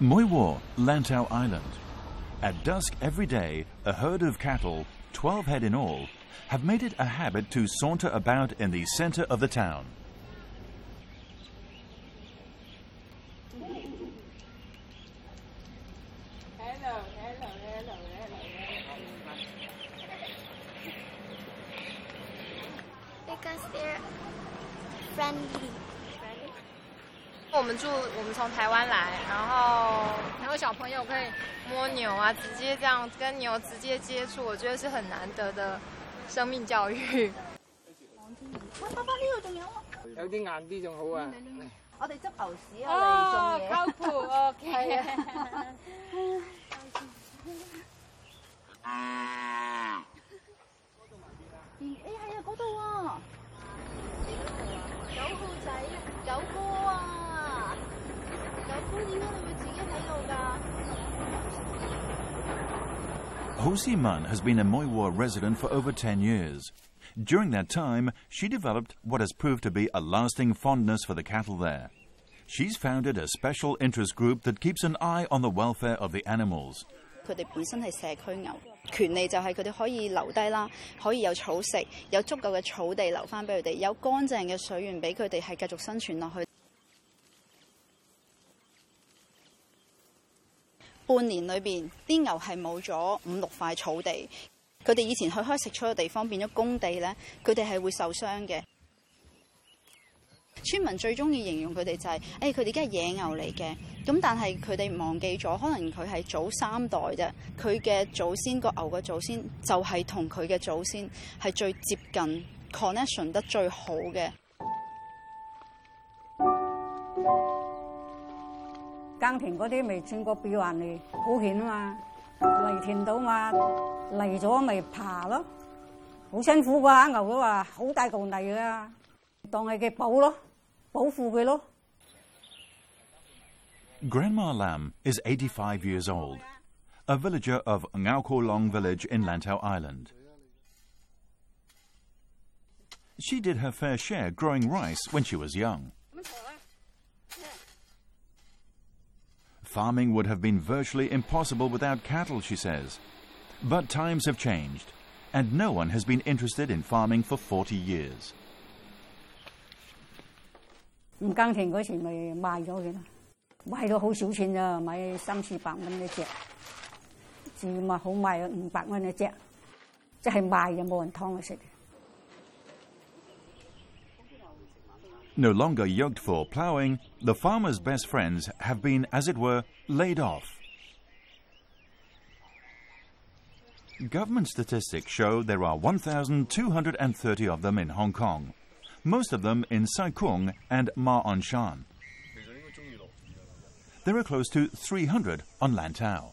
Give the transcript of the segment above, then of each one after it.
Moiwar, Lantau Island. At dusk every day, a herd of cattle, 12 head in all, have made it a habit to saunter about in the center of the town. Because they're friendly. 我们住，我们从台湾来，然后还有小朋友可以摸牛啊，直接这样跟牛直接接触，我觉得是很难得的生命教育。喂，爸爸呢度仲有啊，有啲硬啲仲好啊。我哋执牛屎啊嚟送嘅。啊，靠谱，OK。Rosie Mun has been a Moiwa resident for over 10 years. During that time, she developed what has proved to be a lasting fondness for the cattle there. She's founded a special interest group that keeps an eye on the welfare of the animals. 半年裏边，啲牛係冇咗五六塊草地，佢哋以前去開食草嘅地方變咗工地咧，佢哋係會受傷嘅。村民最中意形容佢哋就係：，诶佢哋而家野牛嚟嘅。咁但係佢哋忘記咗，可能佢係早三代啫。佢嘅祖先個牛嘅祖先就係同佢嘅祖先係最接近 connection 得最好嘅。Grandma Lam is 85 years old, a villager of Ngau Long village in Lantau Island. She did her fair share growing rice when she was young. Farming would have been virtually impossible without cattle, she says. But times have changed, and no one has been interested in farming for 40 years. 唔耕田嗰時咪賣咗佢咯，賣咗好少錢咋，買三四百蚊一隻，至咪好賣五百蚊一隻，即係賣就冇人劏佢食。No longer yoked for ploughing, the farmer's best friends have been, as it were, laid off. Government statistics show there are 1,230 of them in Hong Kong, most of them in Sai Kung and Ma On Shan. There are close to 300 on Lantau.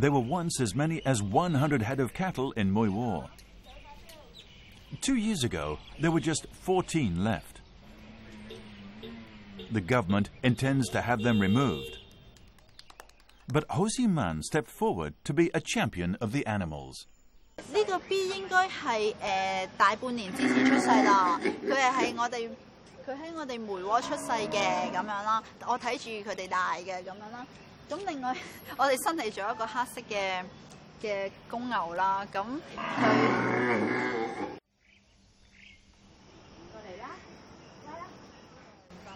There were once as many as 100 head of cattle in Moiwar. Two years ago, there were just 14 left. The government intends to have them removed. But Ho Man stepped forward to be a champion of the animals. B 咁另外，我哋新嚟咗一個黑色嘅嘅公牛啦，咁佢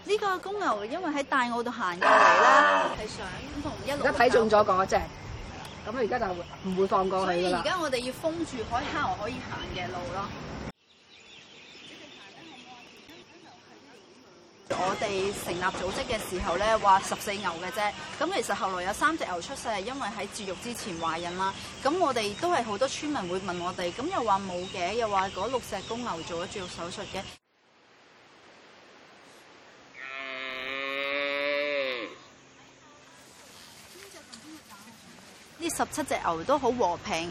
呢個公牛因為喺大澳度行過嚟啦，係想同一路。而家睇中咗嗰只，咁而家就唔會放過佢啦。所以而家我哋要封住海蝦可以行嘅路咯。我哋成立组织嘅时候咧，话十四牛嘅啫。咁其实后来有三只牛出世，因为喺绝育之前怀孕啦。咁我哋都系好多村民会问我哋，咁又话冇嘅，又话嗰六只公牛做咗绝育手术嘅。呢十七只牛都好和平。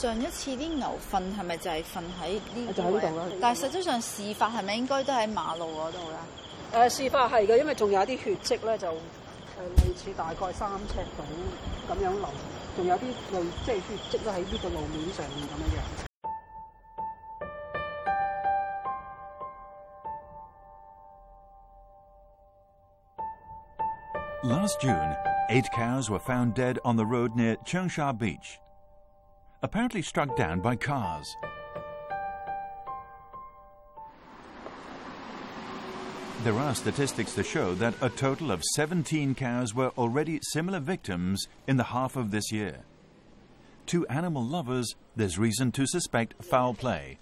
上一次啲牛瞓係咪就係瞓喺呢？就喺呢度啦。但系實際上事發係咪應該都喺馬路嗰度啦？誒，事發係嘅，因為仲有啲血跡咧，就誒類似大概三尺度咁樣流，仲有啲類即系血跡都喺呢個路面上面咁样樣。Last June, eight cows were found dead on the road near Changsha Beach. apparently struck down by cars. There are statistics to show that a total of 17 cows were already similar victims in the half of this year. To animal lovers, there's reason to suspect foul play.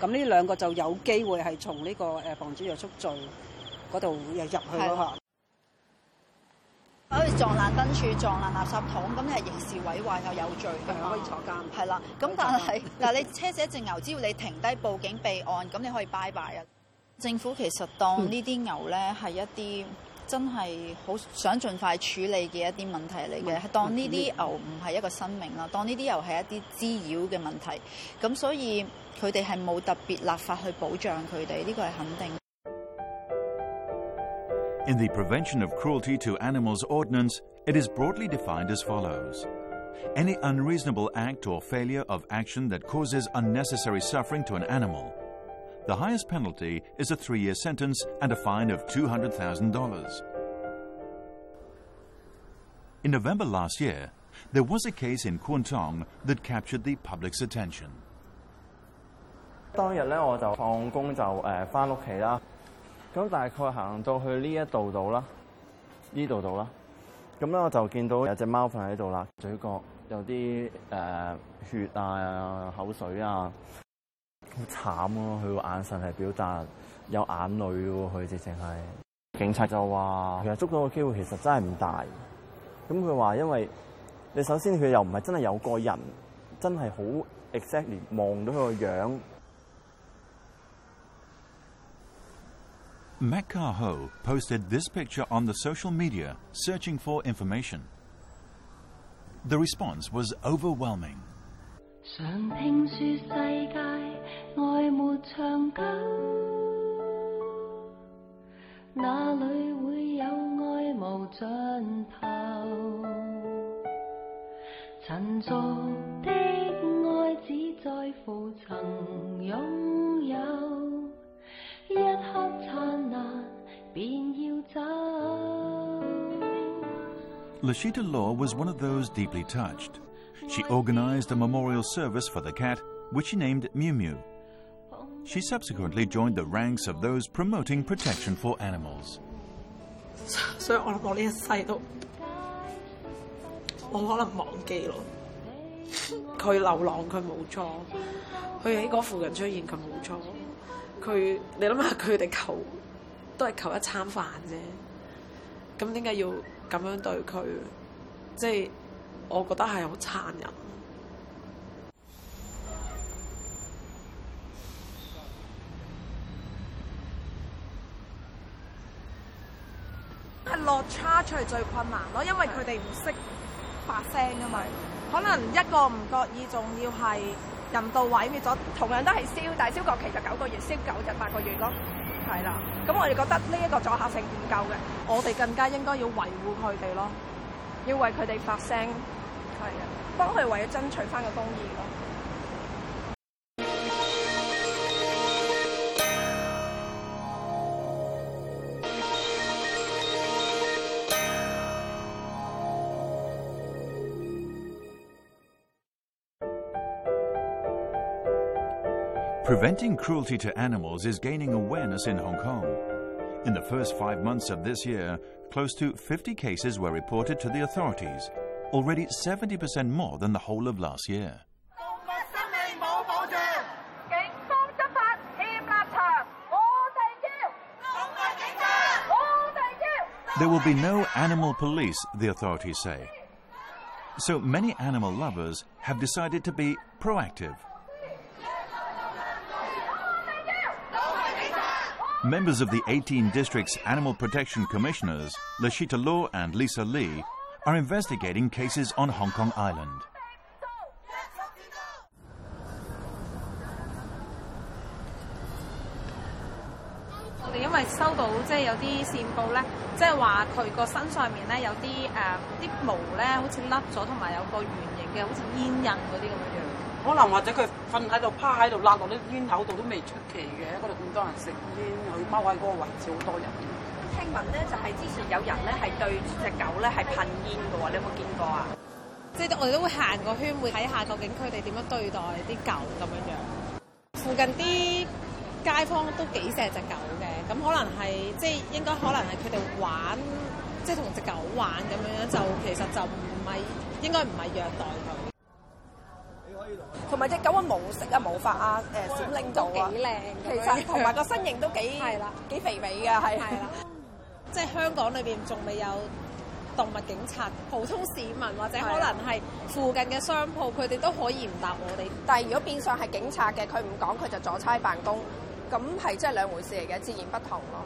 咁呢兩個就有機會係從呢個誒止主束罪嗰度入入去咯嚇。可以撞爛燈柱、撞爛垃圾桶，咁你係刑事毀壞又有罪，可以坐監。係啦，咁但係 嗱，你車死一隻牛，只要你停低報警備案，咁你可以拜拜啊。政府其實當呢啲牛咧係一啲。真係好想盡快處理嘅一啲問題嚟嘅，當呢啲牛唔係一個生命啦，當呢啲牛係一啲滋擾嘅問題，咁所以佢哋係冇特別立法去保障佢哋，呢個係肯定。In the Prevention of Cruelty to Animals Ordinance, it is broadly defined as follows. Any unreasonable act or failure of action that causes unnecessary suffering to an animal the highest penalty is a three year sentence and a fine of $200,000. In November last year, there was a case in Kuantong that captured the public's attention. 當日咧，我就放工就誒翻屋企啦。咁大概行到去呢一度度啦，呢度度啦。咁咧我就見到有隻貓瞓喺度啦，嘴角有啲誒、呃、血啊、口水啊。好慘咯！佢個眼神係表達有眼淚喎，佢直情係警察就話：其实捉到個機會其實真係唔大。咁佢話因為你首先佢又唔係真係有個人真係好 exactly 望到佢個樣。McCarho posted this picture on the social media, searching for information. The response was overwhelming. 常聽說世界愛沒長久，哪裏會有愛無盡頭？塵俗的愛只在乎曾擁有，一刻燦爛便要走。Lashita Law was one of those deeply touched she organized a memorial service for the cat, which she named Mew Mew. She subsequently joined the ranks of those promoting protection for animals. 所以我諗我呢一世都，我可能忘記咯。佢流浪佢冇錯，佢喺嗰附近出現佢冇錯，佢你諗下佢哋求都係求一餐飯啫，咁點解要咁樣對佢？即係我覺得係好殘忍，係落差出嚟最困難咯，因為佢哋唔識發聲啊嘛。可能一個唔覺意，仲要係人道毀滅咗，同樣都係燒，但係燒國其就九個月，燒九日八個月咯。係啦，咁我哋覺得呢一個阻嚇性唔夠嘅，我哋更加應該要維護佢哋咯，要為佢哋發聲。幫佢為咗爭取翻個公義咯。Preventing cruelty to animals is gaining awareness in Hong Kong. In the first five months of this year, close to 50 cases were reported to the authorities, already 70% more than the whole of last year. There will be no animal police, the authorities say. So many animal lovers have decided to be proactive. Members of the 18 districts' animal protection commissioners, Lashita Law and Lisa Lee, 我哋因为收到即系有啲线报咧，即系话佢个身上面咧有啲诶，啲毛咧好似甩咗，同埋有个圆形嘅好似烟印嗰啲咁嘅样。可能或者佢瞓喺度趴喺度，落啲烟头度都未出奇嘅。度咁多人食烟，佢踎喺嗰个位置好多人。品咧就係之前有人咧係對只狗咧係噴煙嘅喎，你有冇見過啊？即係我哋都會行個圈，會睇下究竟佢哋點樣對待啲狗咁樣樣。附近啲街坊都幾錫只狗嘅，咁可能係即係應該可能係佢哋玩，即係同只狗玩咁樣，就其實就唔係應該唔係虐待佢。同埋只狗嘅毛色啊、毛髮啊、誒閃靄度啊，幾靚其實同埋個身形都幾幾肥美嘅，係。即係香港裏邊仲未有動物警察，普通市民或者可能係附近嘅商鋪，佢哋都可以唔答我哋。但係如果變相係警察嘅，佢唔講佢就阻差辦公，咁係真係兩回事嚟嘅，自然不同咯。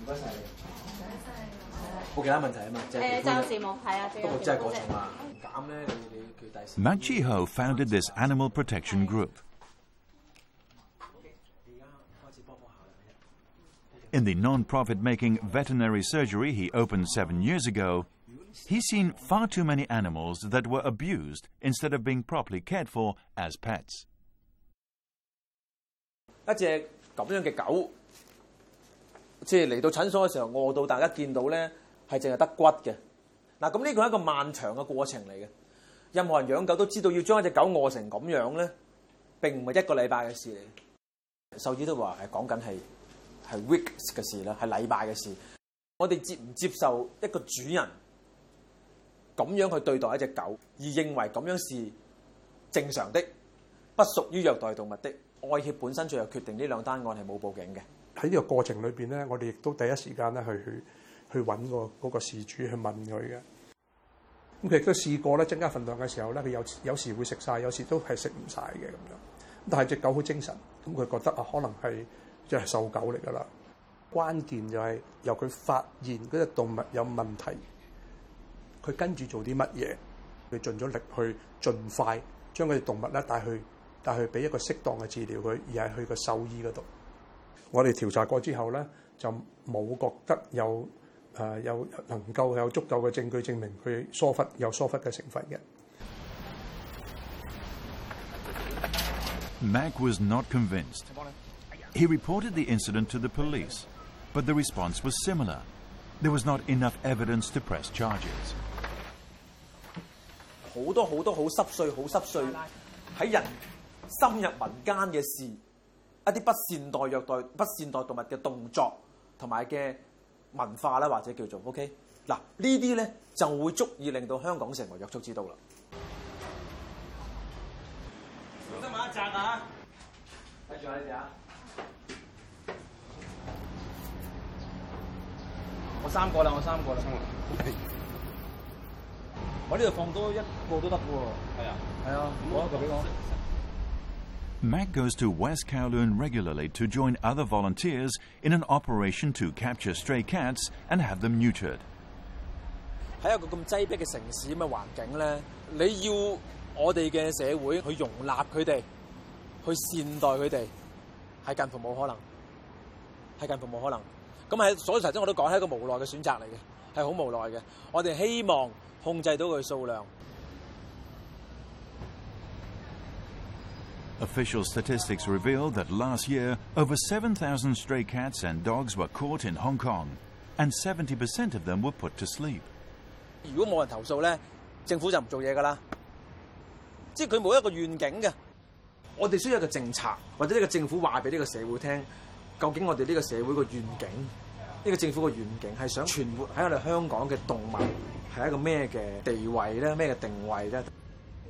唔該曬冇其他問題啊嘛。誒暫時冇，係啊，不過真係過啊，減咧你。Maci h Ho founded this animal protection group. In the non-profit making veterinary surgery he opened seven years ago, he's seen far too many animals that were abused instead of being properly cared for as pets. 一隻咁樣嘅狗，即係嚟到診所嘅時候，餓到大家見到咧係淨係得骨嘅。嗱，咁呢個係一個漫長嘅過程嚟嘅。任何人養狗都知道，要將一隻狗餓成咁樣咧，並唔係一個禮拜嘅事嚟。獸醫都話係講緊係係 week 嘅事啦，係禮拜嘅事。我哋接唔接受一個主人咁樣去對待一隻狗，而認為咁樣是正常的，不屬於虐待動物的外協本身最後決定呢兩單案係冇報警嘅。喺呢個過程裏邊咧，我哋亦都第一時間咧去去去揾個嗰個事主去問佢嘅。咁佢亦都試過咧增加份量嘅時候咧，佢有有時會食晒，有時都係食唔晒嘅咁樣。但係只狗好精神，咁佢覺得啊，可能係。即係獸狗嚟噶啦，關鍵就係由佢發現嗰只動物有問題，佢跟住做啲乜嘢？佢盡咗力去盡快將嗰只動物咧帶去帶去俾一個適當嘅治療佢，而係去個獸醫嗰度。我哋調查過之後咧，就冇覺得有誒有能夠有足夠嘅證據證明佢疏忽有疏忽嘅成分嘅。Mac was not convinced. He reported the incident to the police, but the response was similar. There was not enough evidence to press charges. 好多好多好濕碎、好濕碎喺人深入民間嘅事，一啲不善待虐待、不善待動物嘅動作同埋嘅文化啦，或者叫做 OK 嗱，呢啲咧就會足以令到香港成為約束之都啦。小心買一扎啊！睇住啊，你哋啊！我三個啦，我三個啦。我呢度放多一個都得喎。係啊，係啊，攞一個俾我。Mac goes to West Kowloon regularly to join other volunteers in an operation to capture stray cats and have them neutered。喺一個咁擠迫嘅城市咁嘅環境咧，你要我哋嘅社會去容納佢哋，去善待佢哋，係近乎冇可能，係近乎冇可能。咁喺所有头先我都讲，系一个无奈嘅选择嚟嘅，系好无奈嘅。我哋希望控制到佢数量。Official statistics revealed that last year over 7,000 stray cats and dogs were caught in Hong Kong, and 70% of them were put to sleep。如果冇人投诉咧，政府就唔做嘢噶啦。即系佢冇一个愿景嘅，我哋需要一个政策，或者呢个政府话俾呢个社会听，究竟我哋呢个社会个愿景。呢個政府嘅願景係想傳播喺我哋香港嘅動物係一個咩嘅地位咧？咩嘅定位咧？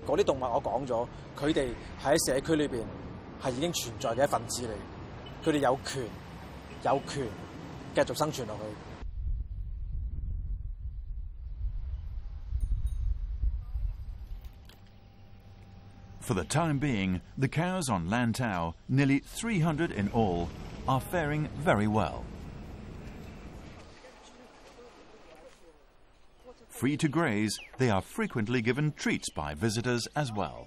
嗰啲動物我講咗，佢哋喺社區裏邊係已經存在嘅一份子嚟，佢哋有權、有權繼續生存落去。For the time being, the cows on Lantau, nearly 300 in all, are faring very well. Free to graze, they are frequently given treats by visitors as well.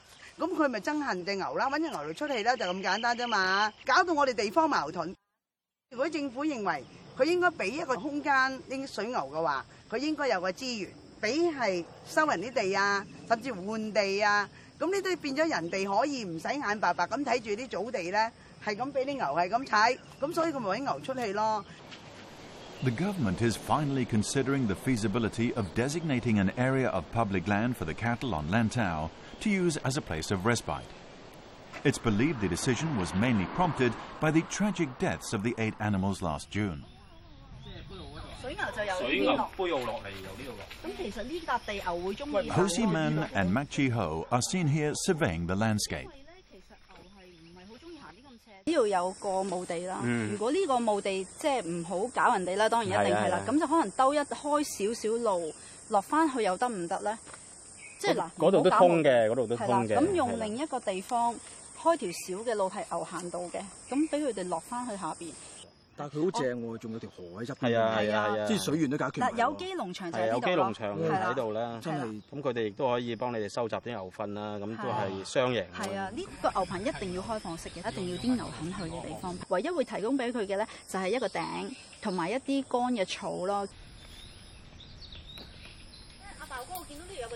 咁佢咪憎恨只牛啦，揾只牛嚟出气啦，就咁简单啫嘛！搞到我哋地方矛盾。如果政府认为佢应该俾一个空间啲水牛嘅话，佢应该有个资源俾系收人啲地啊，甚至换地啊。咁呢都变咗人哋可以唔使眼白白咁睇住啲草地咧，系咁俾啲牛系咁踩，咁所以佢咪揾牛出气咯。The government is finally considering the feasibility of designating an area of public land for the cattle on Lantau. to use as a place of respite. It's believed the decision was mainly prompted by the tragic deaths of the eight animals last June. Ho Si Man and Mac Chi Ho are seen here surveying the landscape. 呢度有個墓地啦，嗯、如果呢個墓地即係唔好搞人哋啦，當然一定係啦，咁就可能兜一開少少路落翻去又得唔得咧？即系嗱，嗰度都通嘅，嗰度都通嘅。咁用另一个地方开条小嘅路系牛行道嘅，咁俾佢哋落翻去下边。但系佢好正喎，仲有条河喺侧邊，系啊系啊系啊，啲水源都解决。嗱，有机农场就喺度有机农场喺度啦，真系。咁佢哋亦都可以帮你哋收集啲牛粪啦，咁都系双赢。系啊，呢个牛棚一定要开放式嘅，一定要啲牛肯去嘅地方。唯一会提供俾佢嘅咧，就系一个顶同埋一啲干嘅草咯。阿爸哥，我见到呢度有个。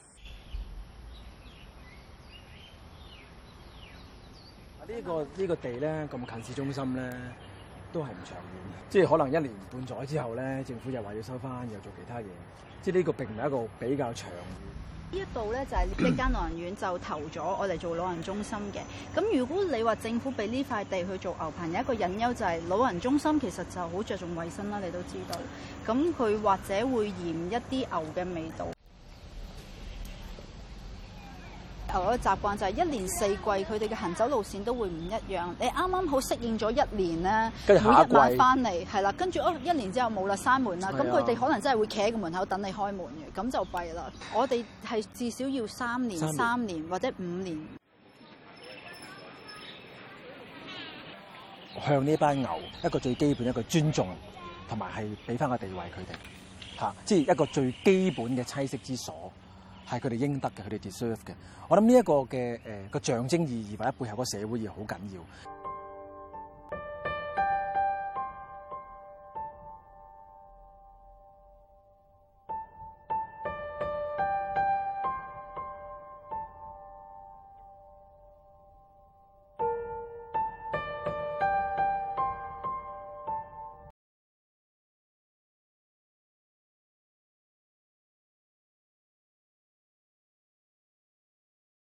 呢個呢個地咧咁近市中心咧，都係唔長遠嘅，即係可能一年半載之後咧，政府又話要收翻，又做其他嘢，即係呢個並唔係一個比較長。呢一度咧就係呢間老人院就投咗我嚟做老人中心嘅。咁如果你話政府俾呢塊地去做牛棚，有一個隱憂就係老人中心其實就好着重衞生啦，你都知道。咁佢或者會嫌一啲牛嘅味道。我嘅習慣就係一年四季佢哋嘅行走路線都會唔一樣。你啱啱好適應咗一年咧，每一晚翻嚟，係啦，跟住哦一年之後冇啦，閂門啦，咁佢哋可能真係會企喺個門口等你開門嘅，咁就弊啦。我哋係至少要三年、三年或者五年，向呢班牛一個最基本一個尊重，同埋係俾翻個地位佢哋，嚇，即係一個最基本嘅棲息之所。係佢哋應得嘅，佢哋 deserve 嘅。我諗呢一個嘅誒個象徵意義，或者背後個社會意義好緊要。